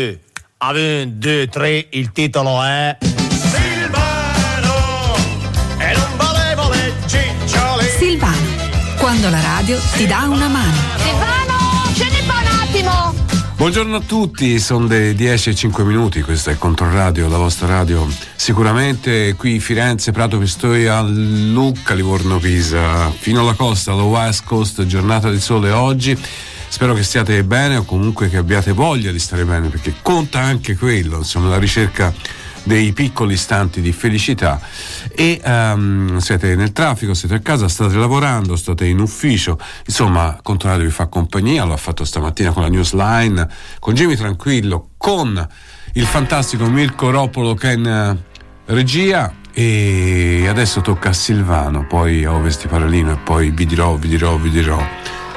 A 1, 2, 3, il titolo è Silvano. E non volevo le cicciole. Silvano, quando la radio ti dà una mano. Silvano, scendi qua un attimo. Buongiorno a tutti, sono le 10 e 5 minuti, questa è Controradio, la vostra radio. Sicuramente qui Firenze, Prato Pistoia, Lucca, Livorno, Pisa, fino alla costa, alla West Coast, giornata di sole oggi. Spero che stiate bene o comunque che abbiate voglia di stare bene, perché conta anche quello, insomma, la ricerca dei piccoli istanti di felicità. E um, siete nel traffico, siete a casa, state lavorando, state in ufficio, insomma Controradio vi fa compagnia, lo ha fatto stamattina con la newsline, con Jimmy Tranquillo, con il fantastico Mirko Ropolo che è in uh, regia. E adesso tocca a Silvano, poi a Ovesti Paralino e poi vi dirò, vi dirò, vi dirò.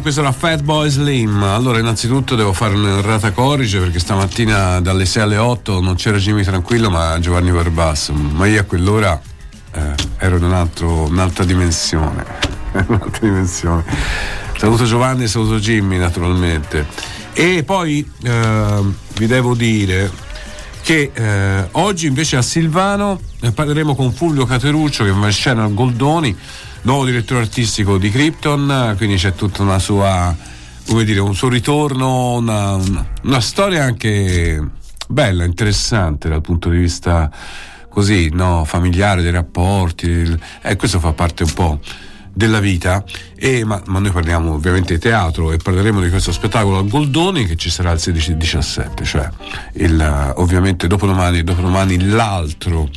Questo era Fatboy Slim. Allora, innanzitutto devo fare un'errata corrige perché stamattina dalle 6 alle 8 non c'era Jimmy Tranquillo, ma Giovanni Barbasso. Ma io a quell'ora eh, ero in un altro, un'altra dimensione. un'altra dimensione. Saluto Giovanni e saluto Jimmy, naturalmente. E poi eh, vi devo dire che eh, oggi invece a Silvano eh, parleremo con Fulvio Cateruccio che va in scena al Goldoni nuovo direttore artistico di Krypton, quindi c'è tutta una sua, come dire, un suo ritorno, una, una, una storia anche bella, interessante dal punto di vista così, no, familiare, dei rapporti, e eh, questo fa parte un po' della vita, e, ma, ma, noi parliamo ovviamente di teatro e parleremo di questo spettacolo a Goldoni che ci sarà il 16 e 17, cioè il, ovviamente dopodomani, dopodomani l'altro.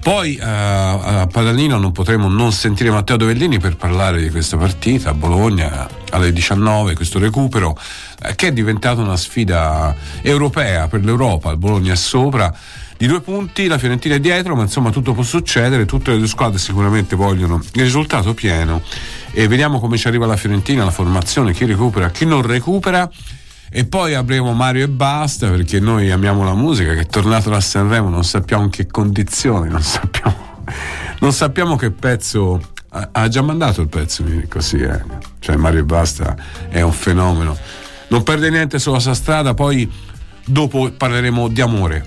Poi uh, a Padalino non potremo non sentire Matteo Dovellini per parlare di questa partita a Bologna alle 19, questo recupero eh, che è diventato una sfida europea per l'Europa, il Bologna è sopra di due punti, la Fiorentina è dietro, ma insomma tutto può succedere, tutte le due squadre sicuramente vogliono il risultato pieno e vediamo come ci arriva la Fiorentina, la formazione, chi recupera, chi non recupera e poi avremo Mario e basta perché noi amiamo la musica che è tornato da Sanremo, non sappiamo in che condizioni, non sappiamo, non sappiamo che pezzo ha, già mandato il pezzo così, eh. cioè Mario basta è un fenomeno. Non perde niente sulla sua strada, poi dopo parleremo di amore.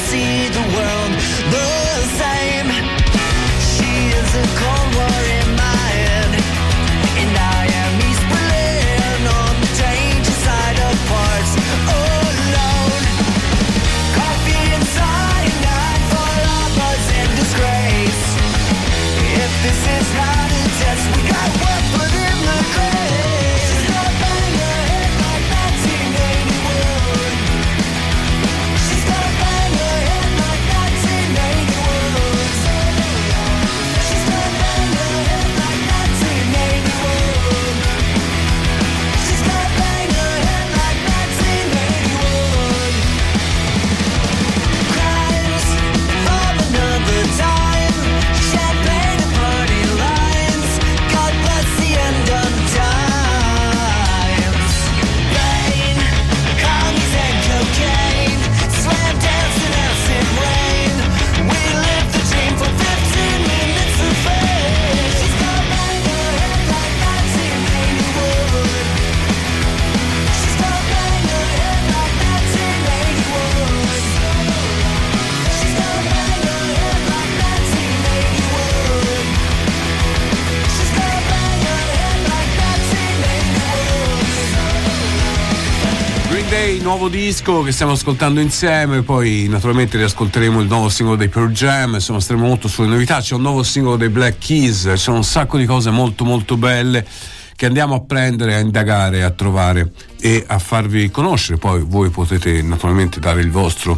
nuovo disco che stiamo ascoltando insieme, poi naturalmente riascolteremo il nuovo singolo dei Pearl Jam, insomma staremo molto sulle novità, c'è un nuovo singolo dei Black Keys, ci sono un sacco di cose molto molto belle che andiamo a prendere, a indagare, a trovare e a farvi conoscere, poi voi potete naturalmente dare il vostro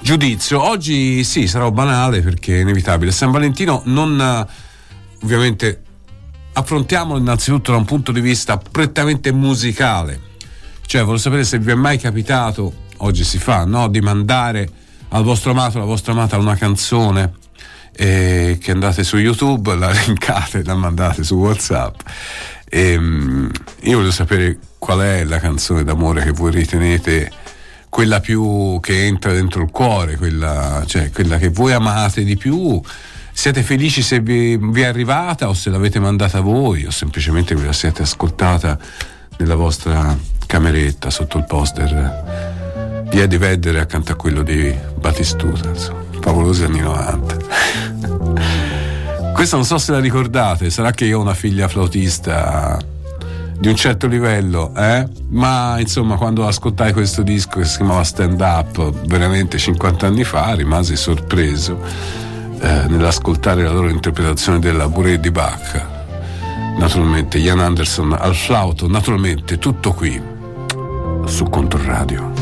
giudizio. Oggi sì, sarò banale perché è inevitabile. San Valentino non ovviamente affrontiamolo innanzitutto da un punto di vista prettamente musicale. Cioè, voglio sapere se vi è mai capitato, oggi si fa, no? Di mandare al vostro amato, alla vostra amata una canzone eh, che andate su YouTube, la linkate, la mandate su WhatsApp. E, mm, io voglio sapere qual è la canzone d'amore che voi ritenete quella più che entra dentro il cuore, quella, cioè quella che voi amate di più. Siete felici se vi, vi è arrivata o se l'avete mandata voi o semplicemente ve la siete ascoltata nella vostra cameretta sotto il poster di Eddie Vedder accanto a quello di Battistuta, insomma, favolosi anni 90. Questa non so se la ricordate, sarà che io ho una figlia flautista di un certo livello, eh? ma insomma quando ascoltai questo disco che si chiamava Stand Up veramente 50 anni fa rimasi sorpreso eh, nell'ascoltare la loro interpretazione della Bourrée di Bach. Naturalmente Ian Anderson al flauto, naturalmente tutto qui su Controradio.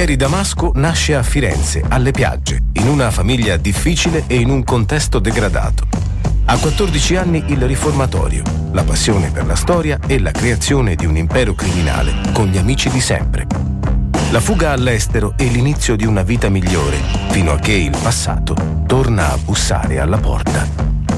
Vieri Damasco nasce a Firenze, alle piagge, in una famiglia difficile e in un contesto degradato. A 14 anni il riformatorio, la passione per la storia e la creazione di un impero criminale con gli amici di sempre. La fuga all'estero e l'inizio di una vita migliore, fino a che il passato torna a bussare alla porta.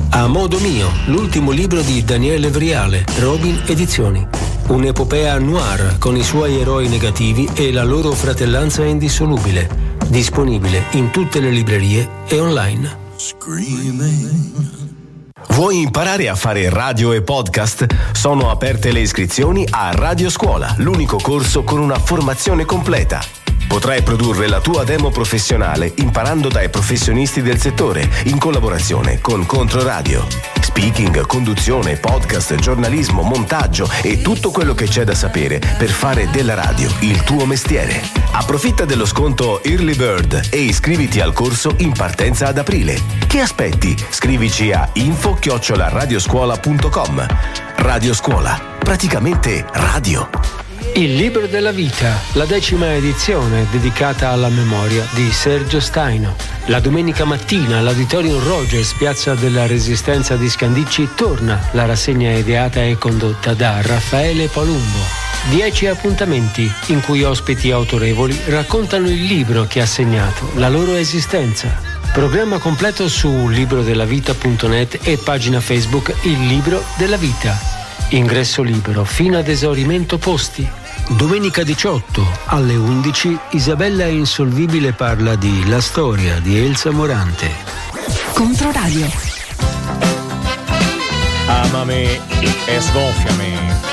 A modo mio, l'ultimo libro di Daniele Vriale, Robin Edizioni. Un'epopea noir con i suoi eroi negativi e la loro fratellanza indissolubile. Disponibile in tutte le librerie e online. Vuoi imparare a fare radio e podcast? Sono aperte le iscrizioni a Radio Scuola, l'unico corso con una formazione completa. Potrai produrre la tua demo professionale imparando dai professionisti del settore in collaborazione con Controradio. Speaking, conduzione, podcast, giornalismo, montaggio e tutto quello che c'è da sapere per fare della radio il tuo mestiere. Approfitta dello sconto Early Bird e iscriviti al corso in partenza ad aprile. Che aspetti? Scrivici a info-radioscuola.com. Radio Scuola, praticamente radio. Il libro della vita, la decima edizione dedicata alla memoria di Sergio Staino. La domenica mattina all'Auditorium Rogers, piazza della Resistenza di Scandicci, torna la rassegna ideata e condotta da Raffaele Palumbo. Dieci appuntamenti in cui ospiti autorevoli raccontano il libro che ha segnato la loro esistenza. Programma completo su librodellavita.net e pagina Facebook Il Libro della Vita. Ingresso libero fino ad esaurimento posti. Domenica 18 alle 11 Isabella Insolvibile parla di La storia di Elsa Morante. Controradio. Amami e sgonfiami.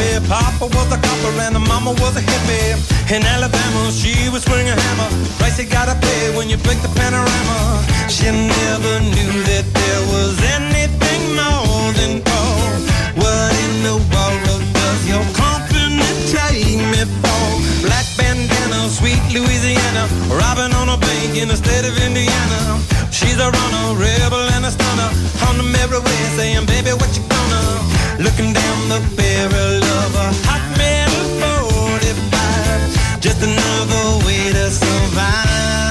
Of Papa was a copper and the mama was a hippie. In Alabama, she was swinging a hammer. Price you gotta pay when you break the panorama. She never knew that there was anything more than gold. What in the world does your company take me for? Black bandana, sweet Louisiana. Robbing on a bank in the state of Indiana. She's a runner, rebel and a stunner. On the merry way, saying, baby, what you gonna? Looking down the barrel of a hot metal 45. Just another way to survive.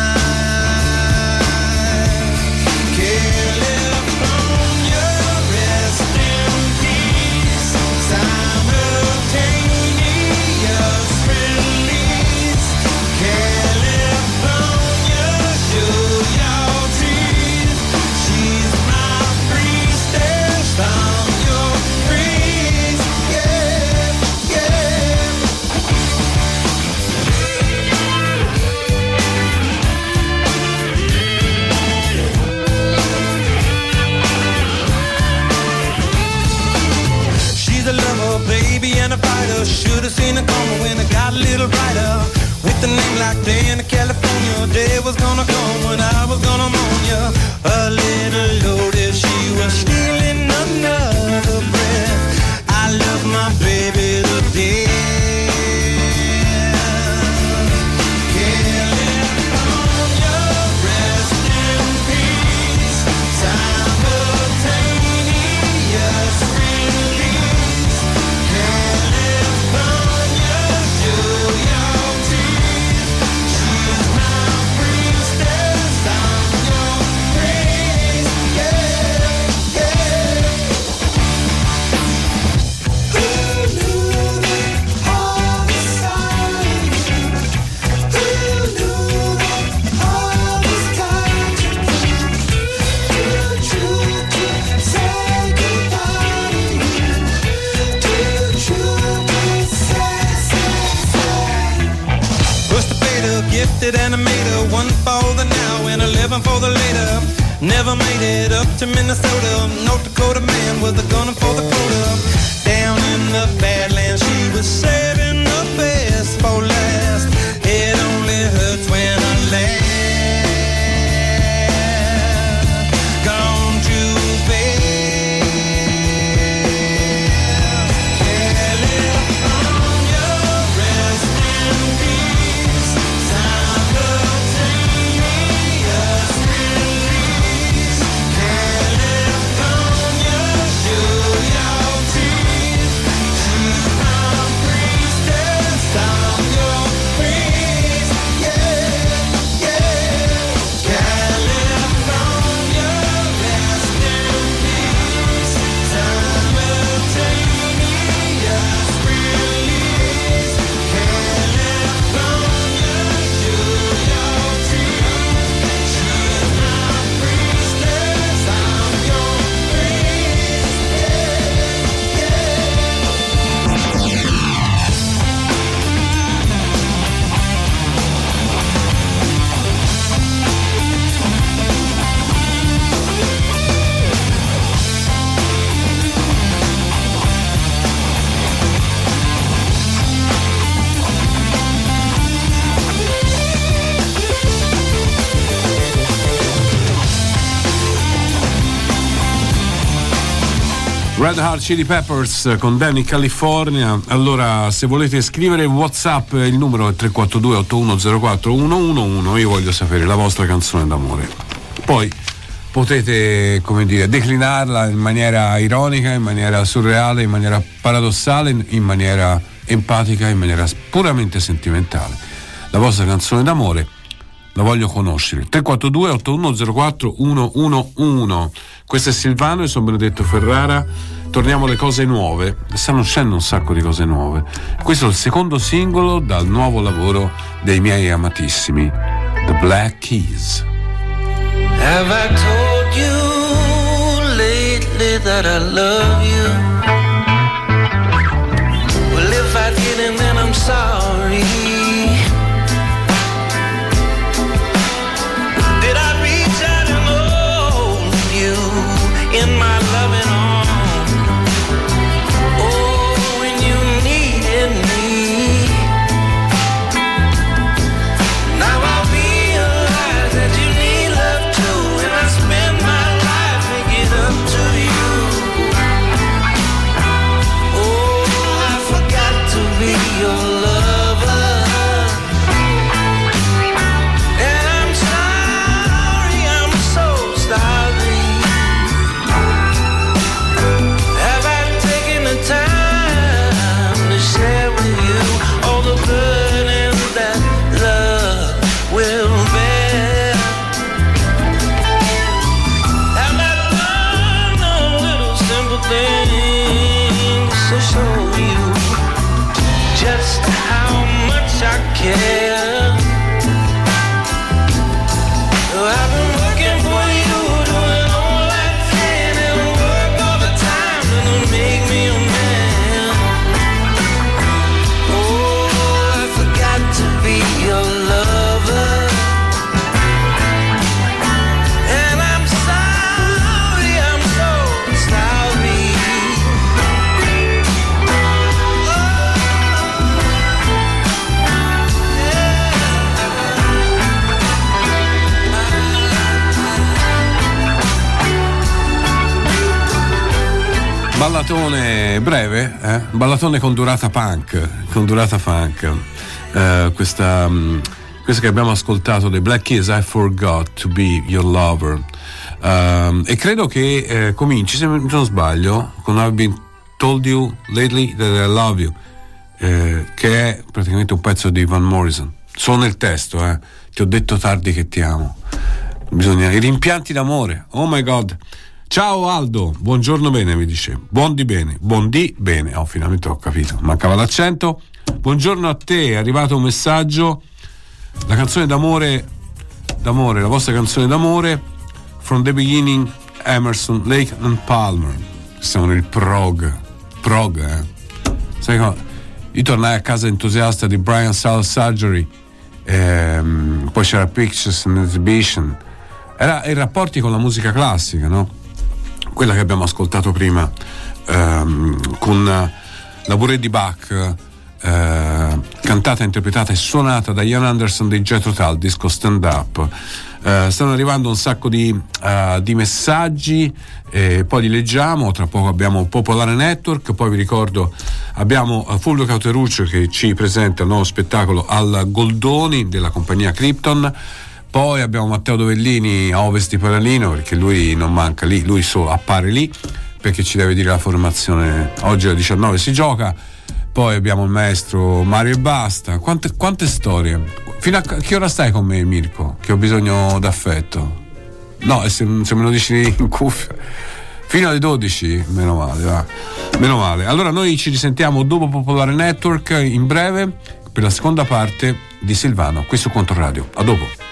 Hot Chili Peppers con Danny California. Allora, se volete scrivere WhatsApp, il numero è 342 8104 111. Io voglio sapere la vostra canzone d'amore. Poi potete, come dire, declinarla in maniera ironica, in maniera surreale, in maniera paradossale, in maniera empatica, in maniera puramente sentimentale. La vostra canzone d'amore la voglio conoscere. 342 8104 111. Questo è Silvano e sono Benedetto Ferrara. Torniamo alle cose nuove. Stanno uscendo un sacco di cose nuove. Questo è il secondo singolo dal nuovo lavoro dei miei amatissimi, The Black Keys. Have I told you lately that I love you? Ballatone breve, eh? ballatone con durata punk, con durata funk. Eh, questa, mm, questa che abbiamo ascoltato dei Black Keys, I Forgot to Be Your Lover. Ehm, e credo che eh, cominci, se non sbaglio, con I've Been Told You Lately That I Love You, eh, che è praticamente un pezzo di Van Morrison. Solo nel testo, eh. Ti ho detto tardi che ti amo. Bisogna i rimpianti d'amore. Oh my god. Ciao Aldo, buongiorno bene, mi dice. Buon di bene, buon di bene. Oh, finalmente ho capito. Mancava l'accento. Buongiorno a te, è arrivato un messaggio. La canzone d'amore, d'amore, la vostra canzone d'amore, From the Beginning, Emerson, Lake and Palmer. Siamo nel prog. Prog, eh. Sai cosa? Io tornai a casa entusiasta di Brian Sal Surgery, ehm, poi c'era Pictures and Exhibition. Era i rapporti con la musica classica, no? Quella che abbiamo ascoltato prima ehm, con la Bourrée di Bach, eh, cantata, interpretata e suonata da Ian Anderson di Jethro Tull, disco stand up. Eh, stanno arrivando un sacco di, eh, di messaggi, eh, poi li leggiamo. Tra poco abbiamo Popolare Network. Poi vi ricordo abbiamo eh, Fulvio Cauteruccio che ci presenta il nuovo spettacolo al Goldoni della compagnia Krypton. Poi abbiamo Matteo Dovellini a Ovest di Paralino perché lui non manca lì, lui solo appare lì perché ci deve dire la formazione. Oggi alle 19 si gioca. Poi abbiamo il maestro Mario e Basta. Quante, quante storie. Fino a che ora stai con me, Mirko? Che ho bisogno d'affetto. No, se, se me lo dici in cuffia. Fino alle 12, meno male, va. Meno male. Allora noi ci risentiamo dopo Popolare Network in breve per la seconda parte di Silvano, qui su Controradio. A dopo.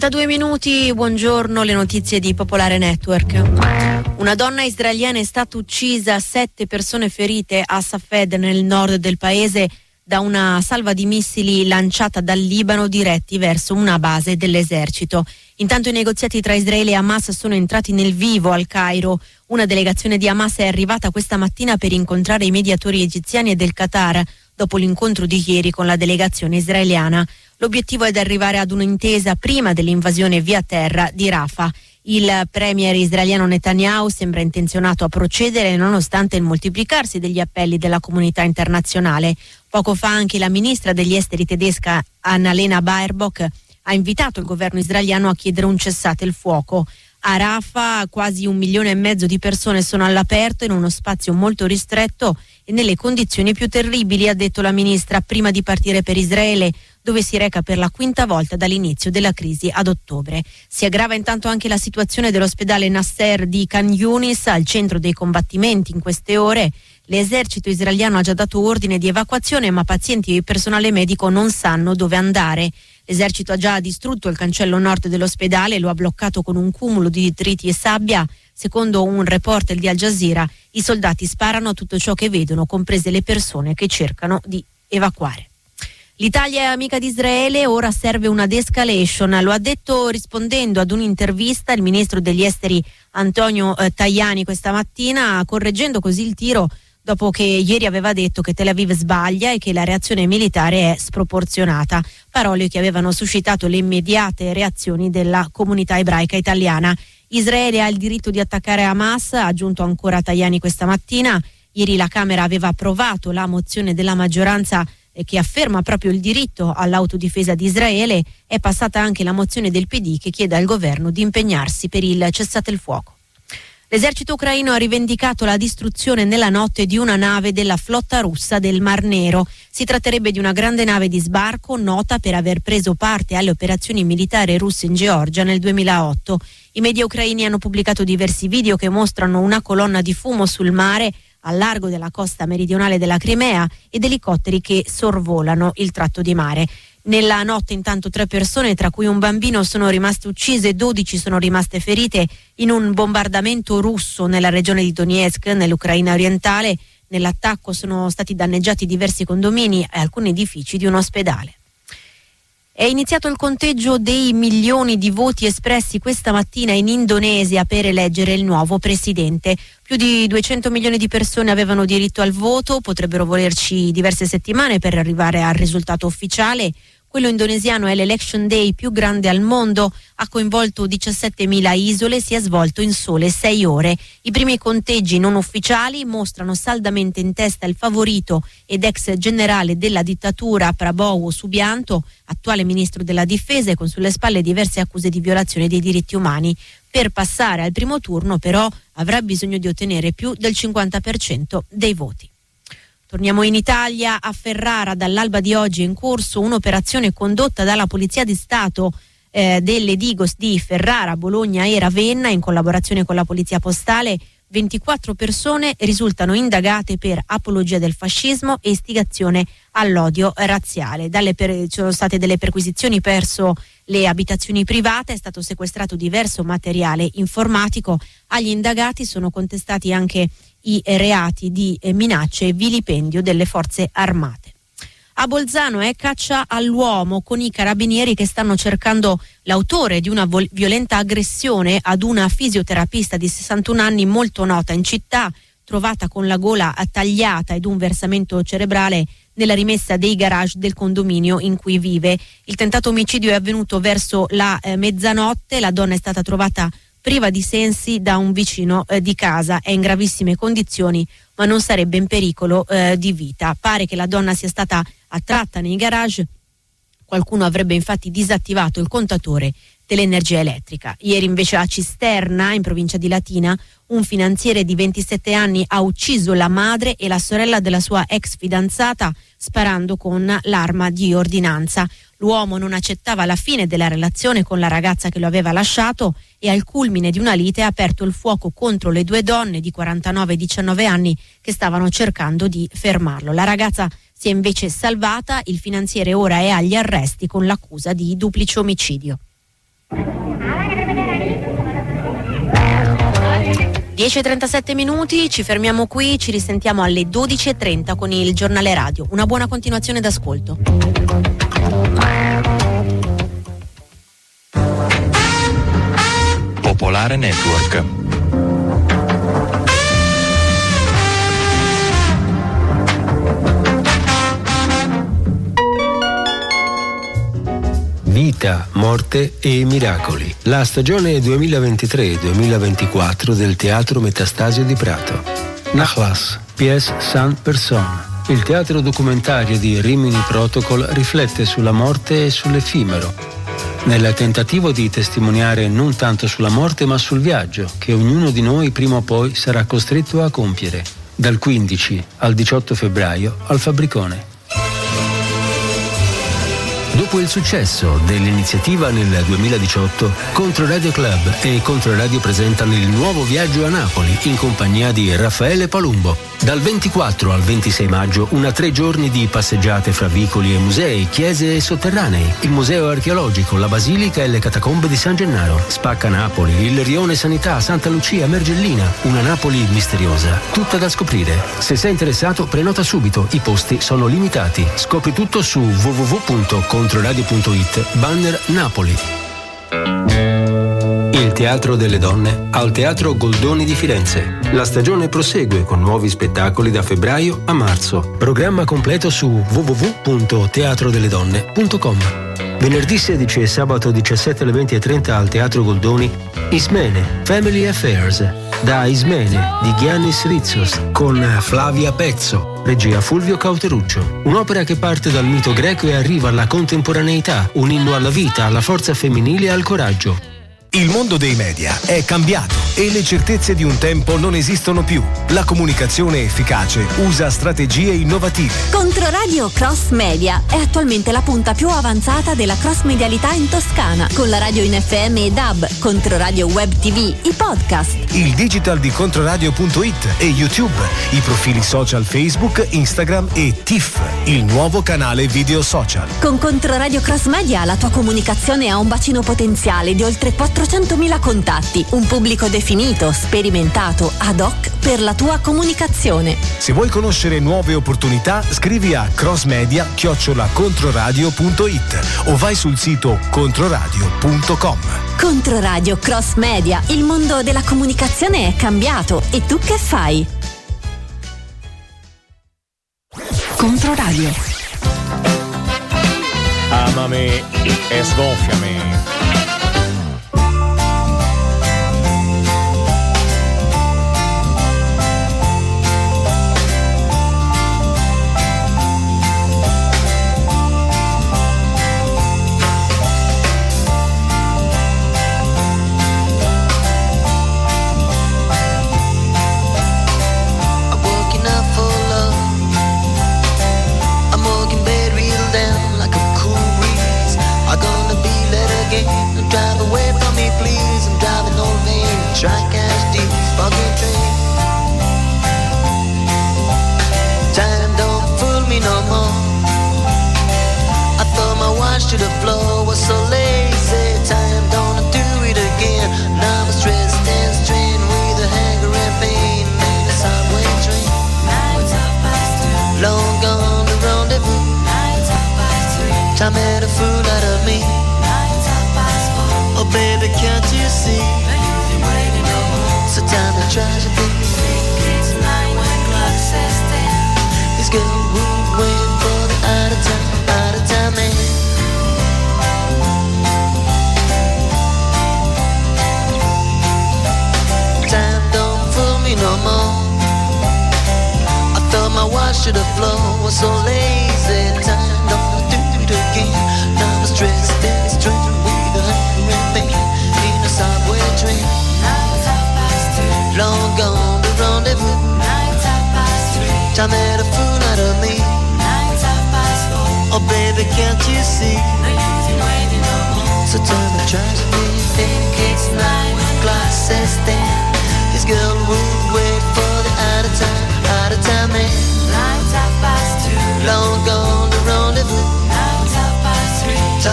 32 minuti, buongiorno, le notizie di Popolare Network. Una donna israeliana è stata uccisa, sette persone ferite a Safed nel nord del paese da una salva di missili lanciata dal Libano diretti verso una base dell'esercito. Intanto i negoziati tra Israele e Hamas sono entrati nel vivo al Cairo. Una delegazione di Hamas è arrivata questa mattina per incontrare i mediatori egiziani e del Qatar dopo l'incontro di ieri con la delegazione israeliana. L'obiettivo è di arrivare ad un'intesa prima dell'invasione via terra di Rafah. Il premier israeliano Netanyahu sembra intenzionato a procedere nonostante il moltiplicarsi degli appelli della comunità internazionale. Poco fa anche la ministra degli esteri tedesca Annalena Baerbock ha invitato il governo israeliano a chiedere un cessate il fuoco. A Rafah quasi un milione e mezzo di persone sono all'aperto in uno spazio molto ristretto e nelle condizioni più terribili, ha detto la ministra, prima di partire per Israele, dove si reca per la quinta volta dall'inizio della crisi ad ottobre. Si aggrava intanto anche la situazione dell'ospedale Nasser di Khan Yunis, al centro dei combattimenti in queste ore. L'esercito israeliano ha già dato ordine di evacuazione, ma pazienti e personale medico non sanno dove andare. L'esercito ha già distrutto il cancello nord dell'ospedale e lo ha bloccato con un cumulo di detriti e sabbia. Secondo un reporter di Al Jazeera, i soldati sparano a tutto ciò che vedono, comprese le persone che cercano di evacuare. L'Italia è amica di Israele, ora serve una de-escalation. Lo ha detto rispondendo ad un'intervista il ministro degli esteri Antonio eh, Tajani questa mattina, correggendo così il tiro dopo che ieri aveva detto che Tel Aviv sbaglia e che la reazione militare è sproporzionata, parole che avevano suscitato le immediate reazioni della comunità ebraica italiana. Israele ha il diritto di attaccare Hamas, ha aggiunto ancora Tajani questa mattina. Ieri la Camera aveva approvato la mozione della maggioranza che afferma proprio il diritto all'autodifesa di Israele. È passata anche la mozione del PD che chiede al governo di impegnarsi per il cessate il fuoco. L'esercito ucraino ha rivendicato la distruzione nella notte di una nave della flotta russa del Mar Nero. Si tratterebbe di una grande nave di sbarco nota per aver preso parte alle operazioni militari russe in Georgia nel 2008. I media ucraini hanno pubblicato diversi video che mostrano una colonna di fumo sul mare al largo della costa meridionale della Crimea ed elicotteri che sorvolano il tratto di mare. Nella notte intanto tre persone, tra cui un bambino, sono rimaste uccise, 12 sono rimaste ferite in un bombardamento russo nella regione di Donetsk, nell'Ucraina orientale. Nell'attacco sono stati danneggiati diversi condomini e alcuni edifici di un ospedale. È iniziato il conteggio dei milioni di voti espressi questa mattina in Indonesia per eleggere il nuovo presidente. Più di 200 milioni di persone avevano diritto al voto, potrebbero volerci diverse settimane per arrivare al risultato ufficiale. Quello indonesiano è l'election day più grande al mondo, ha coinvolto 17.000 isole, si è svolto in sole 6 ore. I primi conteggi non ufficiali mostrano saldamente in testa il favorito ed ex generale della dittatura Prabowo Subianto, attuale ministro della difesa e con sulle spalle diverse accuse di violazione dei diritti umani. Per passare al primo turno però avrà bisogno di ottenere più del 50% dei voti. Torniamo in Italia, a Ferrara dall'alba di oggi è in corso un'operazione condotta dalla Polizia di Stato eh, delle Digos di Ferrara, Bologna e Ravenna in collaborazione con la Polizia Postale. 24 persone risultano indagate per apologia del fascismo e istigazione all'odio razziale. Per, sono state delle perquisizioni verso le abitazioni private, è stato sequestrato diverso materiale informatico. Agli indagati sono contestati anche i reati di eh, minacce e vilipendio delle forze armate. A Bolzano è caccia all'uomo con i carabinieri che stanno cercando l'autore di una vol- violenta aggressione ad una fisioterapista di 61 anni molto nota in città, trovata con la gola tagliata ed un versamento cerebrale nella rimessa dei garage del condominio in cui vive. Il tentato omicidio è avvenuto verso la eh, mezzanotte, la donna è stata trovata priva di sensi da un vicino eh, di casa, è in gravissime condizioni ma non sarebbe in pericolo eh, di vita. Pare che la donna sia stata attratta nei garage Qualcuno avrebbe infatti disattivato il contatore dell'energia elettrica. Ieri invece a Cisterna, in provincia di Latina, un finanziere di 27 anni ha ucciso la madre e la sorella della sua ex fidanzata sparando con l'arma di ordinanza. L'uomo non accettava la fine della relazione con la ragazza che lo aveva lasciato e al culmine di una lite ha aperto il fuoco contro le due donne di 49 e 19 anni che stavano cercando di fermarlo. La ragazza si è invece salvata, il finanziere ora è agli arresti con l'accusa di duplice omicidio. 10.37 minuti, ci fermiamo qui, ci risentiamo alle 12.30 con il giornale radio. Una buona continuazione d'ascolto. Popolare Network. Vita, morte e miracoli. La stagione 2023-2024 del Teatro Metastasio di Prato. Nachlass, pièce sans personne. Il teatro documentario di Rimini Protocol riflette sulla morte e sull'effimero, nel tentativo di testimoniare non tanto sulla morte ma sul viaggio che ognuno di noi prima o poi sarà costretto a compiere, dal 15 al 18 febbraio al Fabbricone. Dopo il successo dell'iniziativa nel 2018, Controradio Club e Controradio presentano il nuovo viaggio a Napoli in compagnia di Raffaele Palumbo. Dal 24 al 26 maggio, una tre giorni di passeggiate fra vicoli e musei, chiese e sotterranei, il museo archeologico, la basilica e le catacombe di San Gennaro, Spacca Napoli, il rione Sanità, Santa Lucia, Mergellina, una Napoli misteriosa, tutta da scoprire. Se sei interessato, prenota subito, i posti sono limitati. Scopri tutto su www.controradio.it, banner Napoli. Il Teatro delle Donne al Teatro Goldoni di Firenze. La stagione prosegue con nuovi spettacoli da febbraio a marzo. Programma completo su www.teatrodelledonne.com. Venerdì 16 e sabato 17 alle 20 e 30 al Teatro Goldoni, Ismene, Family Affairs, da Ismene di Giannis Rizos con Flavia Pezzo, regia Fulvio Cauteruccio. Un'opera che parte dal mito greco e arriva alla contemporaneità, un inno alla vita, alla forza femminile e al coraggio. Il mondo dei media è cambiato e le certezze di un tempo non esistono più. La comunicazione efficace usa strategie innovative. Controradio Cross Media è attualmente la punta più avanzata della cross medialità in Toscana, con la radio in FM e DAB, Controradio Web TV, i podcast. Il digital di Controradio.it e YouTube, i profili social Facebook, Instagram e TIFF, il nuovo canale video social. Con Controradio Cross Media la tua comunicazione ha un bacino potenziale di oltre 400.000 contatti, un pubblico definito, sperimentato, ad hoc per la tua comunicazione. Se vuoi conoscere nuove opportunità, scrivi a crossmedia-controradio.it o vai sul sito controradio.com. Controradio Cross Media, il mondo della comunicazione è cambiato e tu che fai? Controradio. Amami e sgonfiami. I should have flown. Was so lazy, time don't do it again. Now I'm stressed and strained with a hungry pain in a subway train. Nights are past two. Long gone the rendezvous. Nights are past three. Time had a fool out of me. Nights are past four. Oh baby, can't you see? No use in waiting no more. So turn the trash me. Think it's nine o'clock, says ten. This girl would wait for the out of time, out of time man.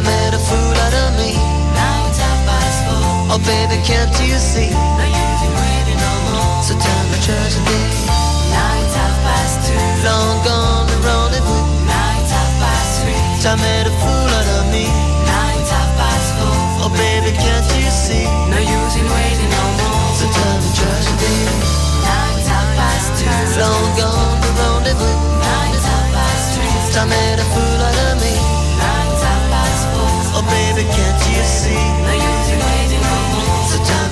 Made a fool out of me. Nights half past four. Oh baby, can't you see? No use in waiting no more. So turn the tragedy. Nights half past two. Long gone the rendezvous. Nights half past three. Time made a fool out of me. Nights half past four. Oh baby, can't you see? No use in waiting no more. So turn the tragedy. Nights half past two. Long gone the rendezvous. Nights half past three. Time made a fool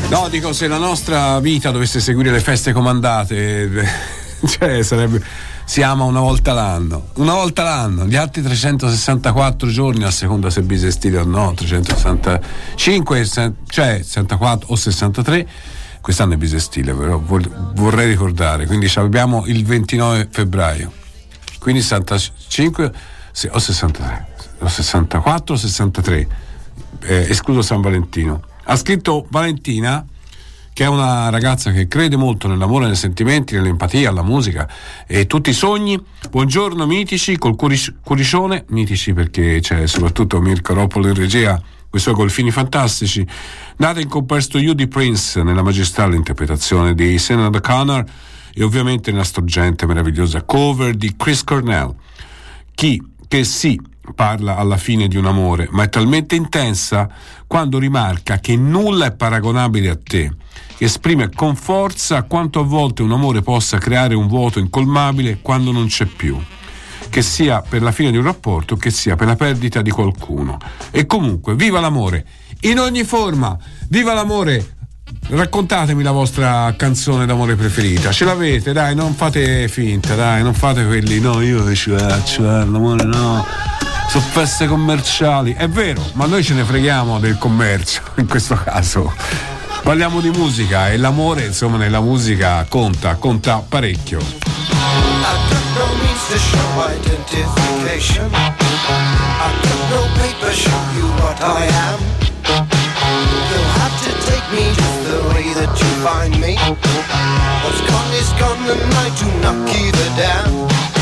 No, dico, se la nostra vita dovesse seguire le feste comandate, cioè sarebbe. Si ama una volta l'anno, una volta l'anno, gli altri 364 giorni a seconda se bisestile o no, 365, se- cioè 64 o 63, quest'anno è bisestile, però vorrei ricordare, quindi abbiamo il 29 febbraio, quindi 65 se- o 63, o 64 o 63, eh, escluso San Valentino. Ha scritto Valentina che è una ragazza che crede molto nell'amore, nei sentimenti, nell'empatia, alla musica e tutti i sogni. Buongiorno mitici col cuoricione, mitici perché c'è soprattutto Mirko Roppolo in regia con i suoi golfini fantastici. Nata in comparsto di Prince nella magistrale interpretazione di Senna Connor e ovviamente nella struggente meravigliosa cover di Chris Cornell. Chi che sì parla alla fine di un amore, ma è talmente intensa quando rimarca che nulla è paragonabile a te, esprime con forza quanto a volte un amore possa creare un vuoto incolmabile quando non c'è più, che sia per la fine di un rapporto, che sia per la perdita di qualcuno. E comunque, viva l'amore, in ogni forma, viva l'amore! Raccontatemi la vostra canzone d'amore preferita. Ce l'avete, dai, non fate finta, dai, non fate quelli. No, io ci faccio l'amore, no. Sono feste commerciali. È vero, ma noi ce ne freghiamo del commercio in questo caso. Parliamo di musica e l'amore, insomma, nella musica conta, conta parecchio. What's gone is gone and I do not give a damn.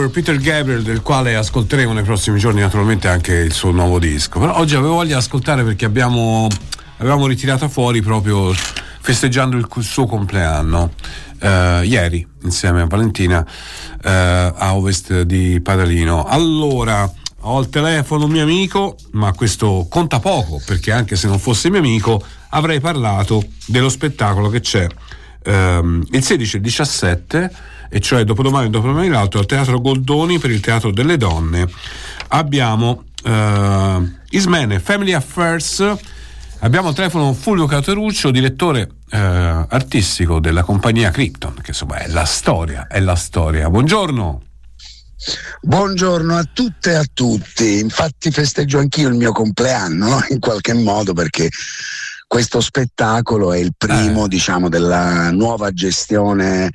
Remember Peter Gabriel, del quale ascolteremo nei prossimi giorni naturalmente anche il suo nuovo disco. Però oggi avevo voglia di ascoltare perché abbiamo, avevamo ritirato fuori proprio festeggiando il suo compleanno. eh, ieri insieme a Valentina eh, a ovest di Padalino. Allora, ho al telefono un mio amico, ma questo conta poco perché anche se non fosse mio amico avrei parlato dello spettacolo che c'è ehm, il 16 e il 17 e cioè dopodomani e dopodomani l'altro al Teatro Goldoni per il Teatro delle Donne. Abbiamo eh, Ismene Family Affairs. Abbiamo al telefono Fulvio Cateruccio direttore eh, artistico della compagnia Krypton che insomma è la storia è la storia. Buongiorno. Buongiorno a tutte e a tutti, infatti festeggio anch'io il mio compleanno no? in qualche modo perché questo spettacolo è il primo diciamo della nuova gestione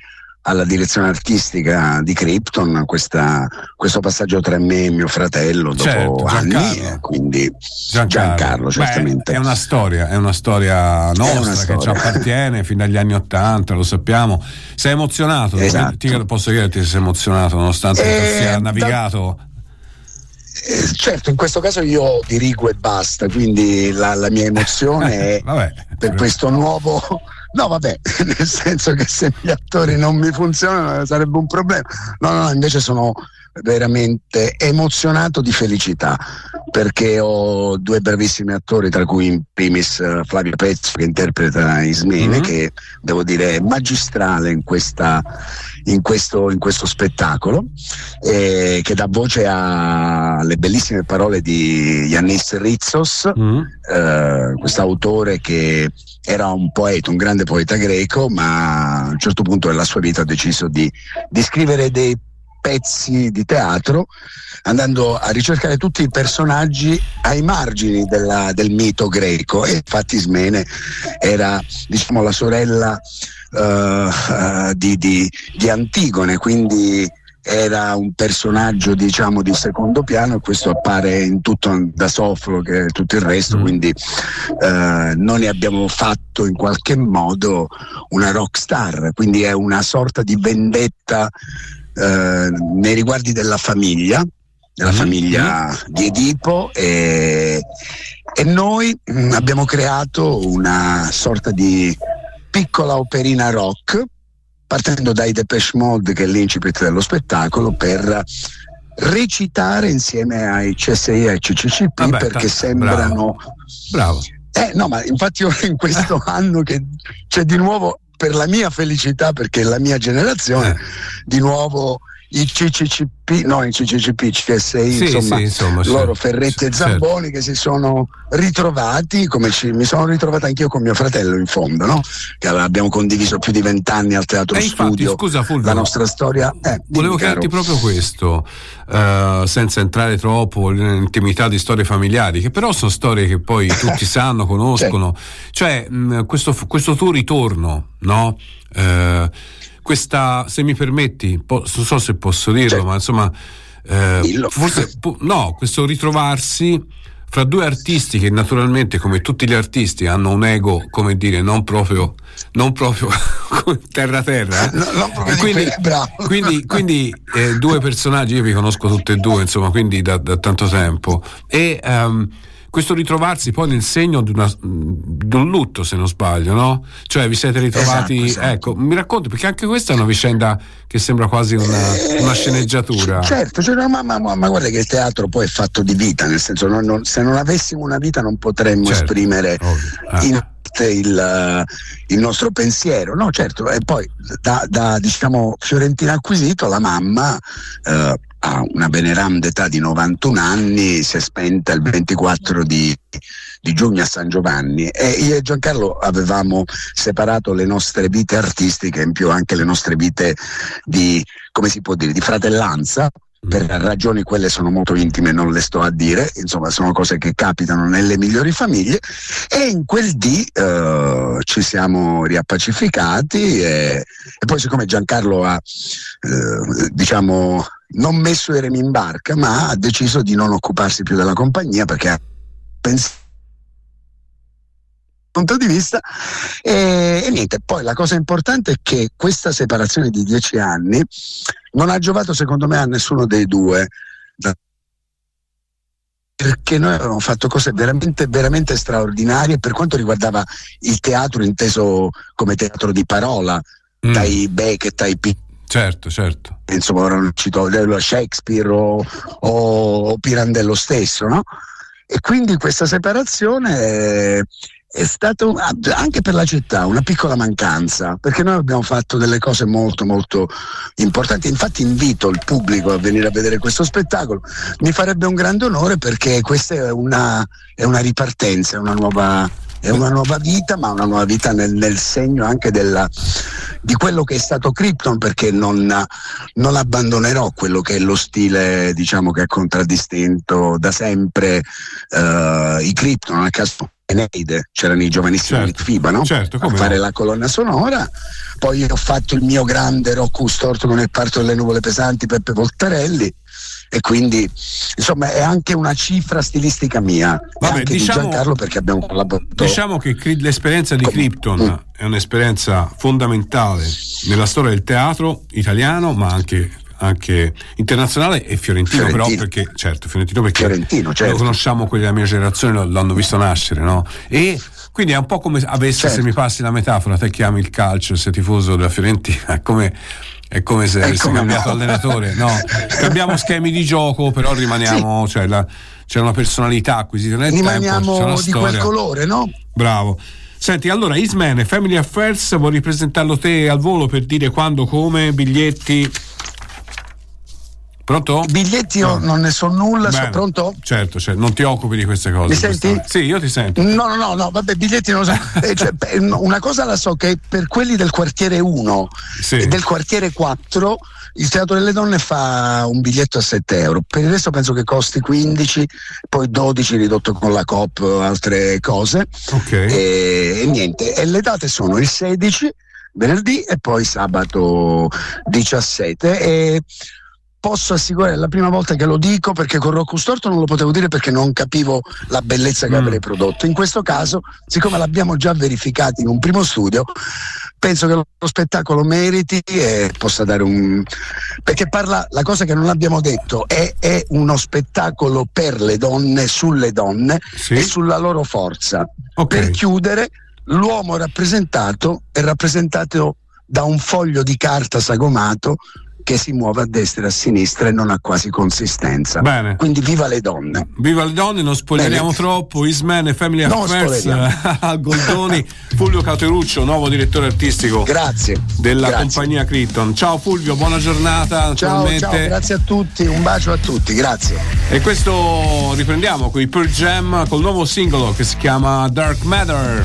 alla direzione artistica di Krypton, questa- questo passaggio tra me e mio fratello dopo Certo, anni, Giancarlo. eh, quindi Giancarlo, Beh, certamente. è una storia, è una storia nostra una che storia. ci appartiene fin dagli anni Ottanta, lo sappiamo. Sei emozionato? Esatto. Ti- posso chiederti se sei emozionato nonostante Eh, sia da- navigato? Eh, certo, in questo caso io dirigo e basta, quindi la, la mia emozione è Vabbè. per questo nuovo. No, vabbè, nel senso che se gli attori non mi funzionano sarebbe un problema. No, no, invece sono veramente emozionato di felicità perché ho due bravissimi attori, tra cui in primis eh, Flavio Pezzo che interpreta Ismene, Mhm. che devo dire è magistrale in, questa, in, questo, in questo spettacolo, eh, che dà voce alle bellissime parole di Yannis Ritsos, eh, questo autore che era un poeta, un grande poeta greco, ma a un certo punto della sua vita ha deciso di, di scrivere dei pezzi di teatro andando a ricercare tutti i personaggi ai margini della- del mito greco. E infatti Ismene era diciamo la sorella eh, eh, di, di- di Antigone quindi era un personaggio diciamo di secondo piano e questo appare in tutto da Sofro e tutto il resto quindi eh, noi ne abbiamo fatto in qualche modo una rock star quindi è una sorta di vendetta eh, nei riguardi della famiglia della famiglia di Edipo e, e noi mm, abbiamo creato una sorta di piccola operina rock partendo dai Depeche Mode che è l'incipit dello spettacolo per recitare insieme ai CSI e ai CCCP Vabbè, perché sembrano Bravo. eh no ma infatti in questo anno che c'è di nuovo per la mia felicità perché è la mia generazione Eh. di nuovo i CCCP no i CCCP CSI Sì, insomma, sì, insomma, loro Ferretti e Certo. Zamboni che si sono ritrovati come ci- mi sono ritrovato anch'io con mio fratello in fondo no? che abbiamo condiviso più di vent'anni al teatro E infatti, studio scusa Fulvio, la nostra storia eh, Volevo chiederti proprio questo, eh, senza entrare troppo nell'intimità di storie familiari, che però sono storie che poi tutti sanno, conoscono. Cioè, mh, questo, questo tuo ritorno, no? Eh, questa, se mi permetti, po- non so se posso dirlo, ma insomma, eh, forse no, questo ritrovarsi fra due artisti che naturalmente, come tutti gli artisti, hanno un ego, come dire, non proprio, non proprio terra terra. eh. No, non proprio di quindi, quelli, bravo. quindi, quindi, eh, due personaggi, io vi conosco tutti e due, insomma, quindi da, da tanto tempo. E ehm, questo ritrovarsi poi nel segno di, una- di un lutto, se non sbaglio, no? Cioè vi siete ritrovati, Esatto, esatto. ecco, mi racconti, perché anche questa è una vicenda che sembra quasi una, una sceneggiatura. Certo, cioè, ma, ma- ma- ma guarda che il teatro poi è fatto di vita, nel senso non- non- se non avessimo una vita non potremmo Certo, esprimere Ah. in il, eh, il nostro pensiero. No, certo, e poi da, da, diciamo Fiorentina acquisito la mamma eh, ha una veneranda età di 91 anni, si è spenta il 24 di, di giugno a San Giovanni. E io e Giancarlo avevamo separato le nostre vite artistiche, in più anche le nostre vite di, come si può dire, di fratellanza. Per ragioni quelle sono molto intime, non le sto a dire, insomma sono cose che capitano nelle migliori famiglie. E in quel dì eh, ci siamo riappacificati e, e poi siccome Giancarlo ha eh, diciamo non messo i remi in barca ma ha deciso di non occuparsi più della compagnia perché ha pensato punto di vista. E, e niente, poi la cosa importante è che questa separazione di dieci anni non ha giovato secondo me a nessuno dei due. Perché noi avevamo fatto cose veramente, veramente straordinarie per quanto riguardava il teatro inteso come teatro di parola, dai Beckett ai P. Certo, certo. Insomma, ora non cito Shakespeare o, o- Pirandello stesso, no? E quindi questa separazione è, stata anche per la città una piccola mancanza, perché noi abbiamo fatto delle cose molto molto importanti. Infatti invito il pubblico a venire a vedere questo spettacolo. Mi farebbe un grande onore perché questa è una, è una ripartenza, è una nuova è una nuova vita, ma una nuova vita nel, nel segno anche della, di quello che è stato Krypton, perché non, non abbandonerò quello che è lo stile diciamo, che ha contraddistinto da sempre eh, i Krypton, a caso Eneide, c'erano i giovanissimi Nick Fiba, no? Certo, a fare no. la colonna sonora. Poi ho fatto il mio grande Rocco Storto con il parto delle nuvole pesanti, Peppe Voltarelli. E quindi insomma è anche una cifra stilistica mia, Vabbè, diciamo- di Giancarlo perché abbiamo collaborato. Diciamo che l'esperienza di Krypton Mm. è un'esperienza fondamentale nella storia del teatro italiano, ma anche, anche internazionale e fiorentino, Fiorentino. però perché certo, fiorentino perché Fiorentino, certo. lo conosciamo quelli della mia generazione, l'hanno visto nascere, no? E quindi è un po' come avesse, Certo. se mi passi la metafora, te chiami il calcio, sei tifoso della Fiorentina, è come è come se avessi cambiato no. allenatore, no? Cambiamo schemi di gioco, però rimaniamo, cioè la- c'è una personalità acquisita nel tempo, c'è Rimaniamo una di quel storia. colore, no? Bravo. Senti, allora Isman e Family Affairs, vuoi ripresentarlo te al volo per dire quando, come, biglietti? Pronto? I biglietti io non ne so nulla, sono Bene. pronto? Certo, cioè, non ti occupi di queste cose. Mi senti? questa- Sì, io ti sento. No, no, no, no, vabbè, biglietti non lo so. Eh, cioè, no, una cosa la so che per quelli del quartiere 1 Sì. e del quartiere 4 il Teatro delle Donne fa un biglietto a 7 euro. Per il resto penso che costi 15, poi 12 ridotto con la COP, altre cose. Ok. E, e niente, e le date sono il 16, venerdì e poi sabato 17. E posso assicurare, è la prima volta che lo dico perché con Rocco Storto non lo potevo dire perché non capivo la bellezza che Mm. avrei prodotto. In questo caso, siccome l'abbiamo già verificato in un primo studio, penso che lo lo spettacolo meriti e possa dare un. perché parla, la cosa che non abbiamo detto è, è uno spettacolo per le donne, sulle donne e sulla loro forza. Per chiudere, l'uomo rappresentato è rappresentato da un foglio di carta sagomato che si muove a destra e a sinistra e non ha quasi consistenza. Bene. Quindi viva le donne. Viva le donne, non spoileriamo Bene. troppo. Isman e Family Non Affairs al Goldoni, Fulvio Cateruccio, nuovo direttore artistico Grazie. della Grazie. compagnia Krypton. Ciao Fulvio, buona giornata. Ciao, naturalmente. ciao, grazie a tutti, un bacio a tutti, grazie. E questo riprendiamo con i Pearl Jam col nuovo singolo che si chiama Dark Matter.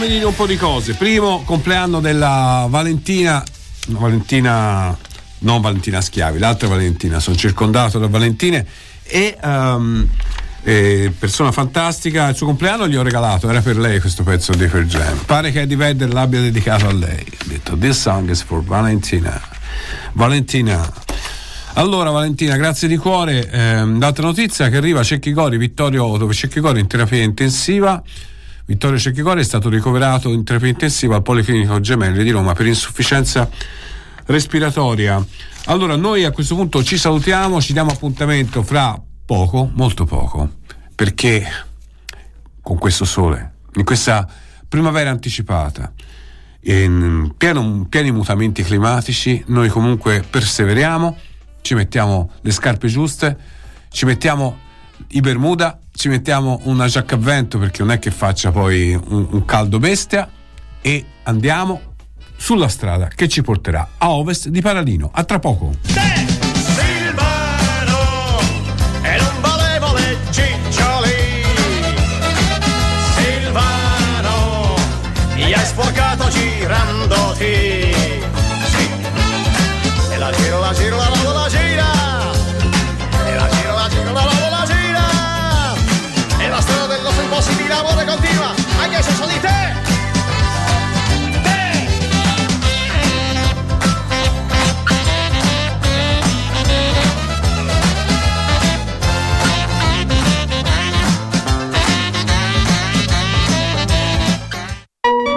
Fammi dire un po' di cose. Primo compleanno della Valentina, Valentina, non Valentina Schiavi, l'altra Valentina, sono circondato da Valentine e ehm, eh, persona fantastica, il suo compleanno gli ho regalato, era per lei questo pezzo di Pearl Jam. Pare che Eddie Vedder l'abbia dedicato a lei. Ha detto This song is for Valentina. Valentina. Allora Valentina, grazie di cuore. Ehm, l'altra notizia che arriva a Cecchigori, Vittorio, dove Cecchigori in terapia intensiva. Vittorio Cecchigori è stato ricoverato in terapia intensiva al Policlinico Gemelli di Roma per insufficienza respiratoria. Allora, noi a questo punto ci salutiamo, ci diamo appuntamento fra poco, molto poco, perché con questo sole, in questa primavera anticipata, in pieno- pieni mutamenti climatici, noi comunque perseveriamo, ci mettiamo le scarpe giuste, ci mettiamo i Bermuda, ci mettiamo una giacca a vento perché non è che faccia poi un, un caldo bestia e andiamo sulla strada che ci porterà a ovest di Paralino. A tra poco. e